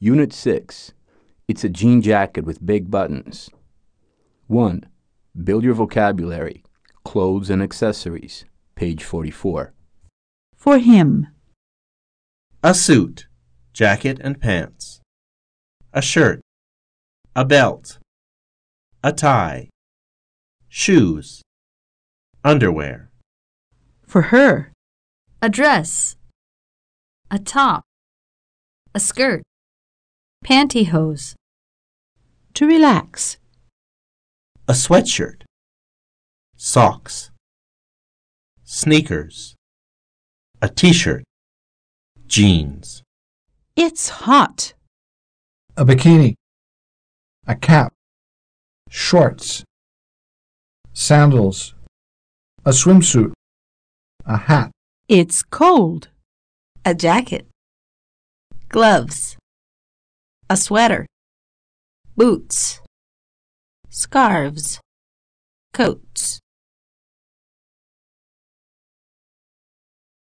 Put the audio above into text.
Unit 6. It's a jean jacket with big buttons. 1. Build your vocabulary. Clothes and accessories. Page 44. For him. A suit, jacket and pants. A shirt. A belt. A tie. Shoes. Underwear. For her. a dress, a top, a skirt, pantyhose, To relax. A sweatshirt. Socks. Sneakers. A t-shirt. Jeans. It's hot. a bikini, a cap, shorts, sandals, a swimsuit, a hat, It's cold. a jacket, gloves, a sweater, boots, scarves, coats.